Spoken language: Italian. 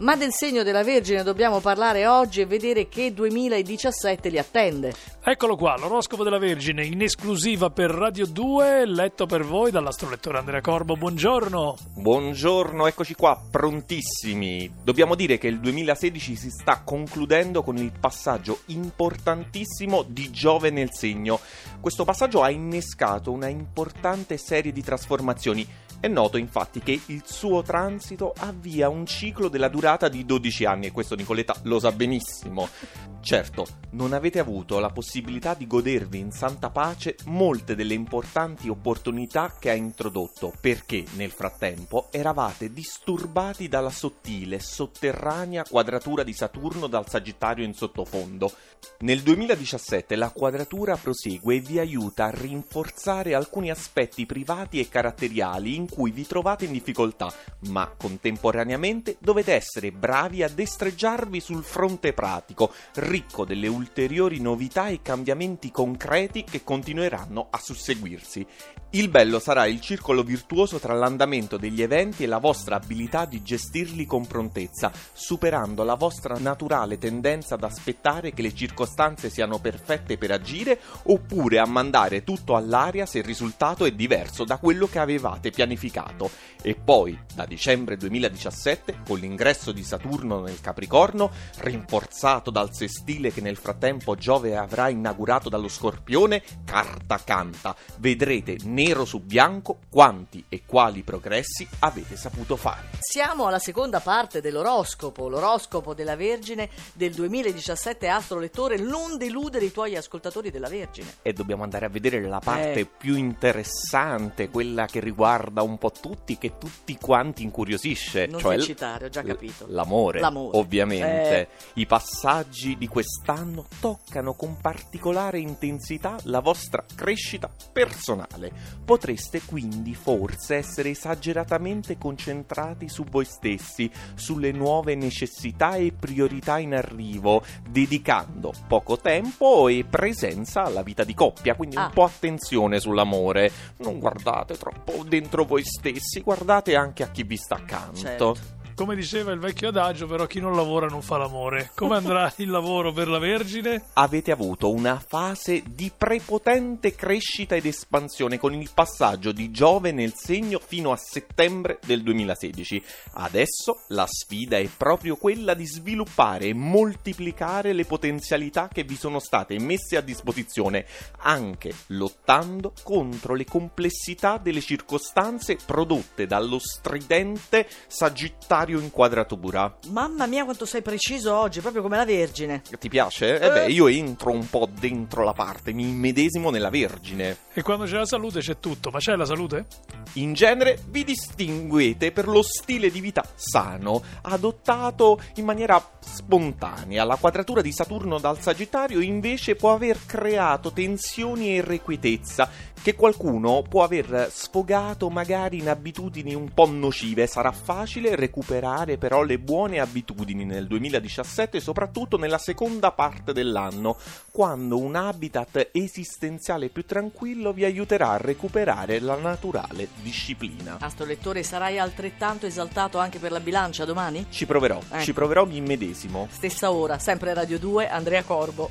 Ma del segno della Vergine dobbiamo parlare oggi e vedere che 2017 li attende. Eccolo qua, l'oroscopo della Vergine in esclusiva per Radio 2, letto per voi dall'astrolettore Andrea Corbo. Buongiorno. Buongiorno, eccoci qua, prontissimi. Dobbiamo dire che il 2016 si sta concludendo con il passaggio importantissimo di Giove nel segno. Questo passaggio ha innescato una importante serie di trasformazioni è noto infatti che il suo transito avvia un ciclo della durata di 12 anni e questo Nicoletta lo sa benissimo. Certo, non avete avuto la possibilità di godervi in santa pace molte delle importanti opportunità che ha introdotto perché nel frattempo eravate disturbati dalla sottile, sotterranea quadratura di Saturno dal Sagittario in sottofondo. Nel 2017 la quadratura prosegue e vi aiuta a rinforzare alcuni aspetti privati e caratteriali in cui vi trovate in difficoltà, ma contemporaneamente dovete essere bravi a destreggiarvi sul fronte pratico, ricco delle ulteriori novità e cambiamenti concreti che continueranno a susseguirsi. Il bello sarà il circolo virtuoso tra l'andamento degli eventi e la vostra abilità di gestirli con prontezza, superando la vostra naturale tendenza ad aspettare che le circostanze siano perfette per agire oppure a mandare tutto all'aria se il risultato è diverso da quello che avevate pianificato. E poi, da dicembre 2017, con l'ingresso di Saturno nel Capricorno, rinforzato dal sestile che nel frattempo Giove avrà inaugurato dallo Scorpione, carta canta. Vedrete nero su bianco quanti e quali progressi avete saputo fare. Siamo alla seconda parte dell'oroscopo, l'oroscopo della Vergine del 2017 Astro Lettore, non deludere i tuoi ascoltatori della Vergine. E dobbiamo andare a vedere la parte Eh. più interessante, quella che riguarda un po' tutti, che tutti quanti incuriosisce. Non cioè eccitare, ho già capito. L'amore, L'amore. ovviamente. Eh. I passaggi di quest'anno toccano con particolare intensità la vostra crescita personale. Potreste quindi forse essere esageratamente concentrati su voi stessi, sulle nuove necessità e priorità in arrivo, dedicando poco tempo e presenza alla vita di coppia. Quindi Ah. un po' attenzione sull'amore. Non guardate troppo dentro voi stessi, guardate anche a chi vi sta accanto. Certo. Come diceva il vecchio adagio, però chi non lavora non fa l'amore. Come andrà il lavoro per la Vergine? avete avuto una fase di prepotente crescita ed espansione con il passaggio di Giove nel segno fino a settembre del 2016. Adesso la sfida è proprio quella di sviluppare e moltiplicare le potenzialità che vi sono state messe a disposizione, anche lottando contro le complessità delle circostanze prodotte dallo stridente Sagittario in quadratura. Mamma mia quanto sei preciso oggi, proprio come la Vergine. Ti piace? Eh beh, io entro un po' dentro la parte, mi immedesimo nella Vergine. E quando c'è la salute c'è tutto, ma c'è la salute? In genere vi distinguete per lo stile di vita sano, adottato in maniera spontanea. La quadratura di Saturno dal Sagittario invece può aver creato tensioni e irrequietezza che qualcuno può aver sfogato magari in abitudini un po' nocive. Sarà facile recuperare però le buone abitudini nel 2017, soprattutto nella seconda parte dell'anno, quando un habitat esistenziale più tranquillo vi aiuterà a recuperare la naturale disciplina. Astro Lettore, sarai altrettanto esaltato anche per la bilancia domani? Ci proverò, Ecco. ci proverò mi immedesimo. Stessa ora, sempre Radio 2, Andrea Corbo.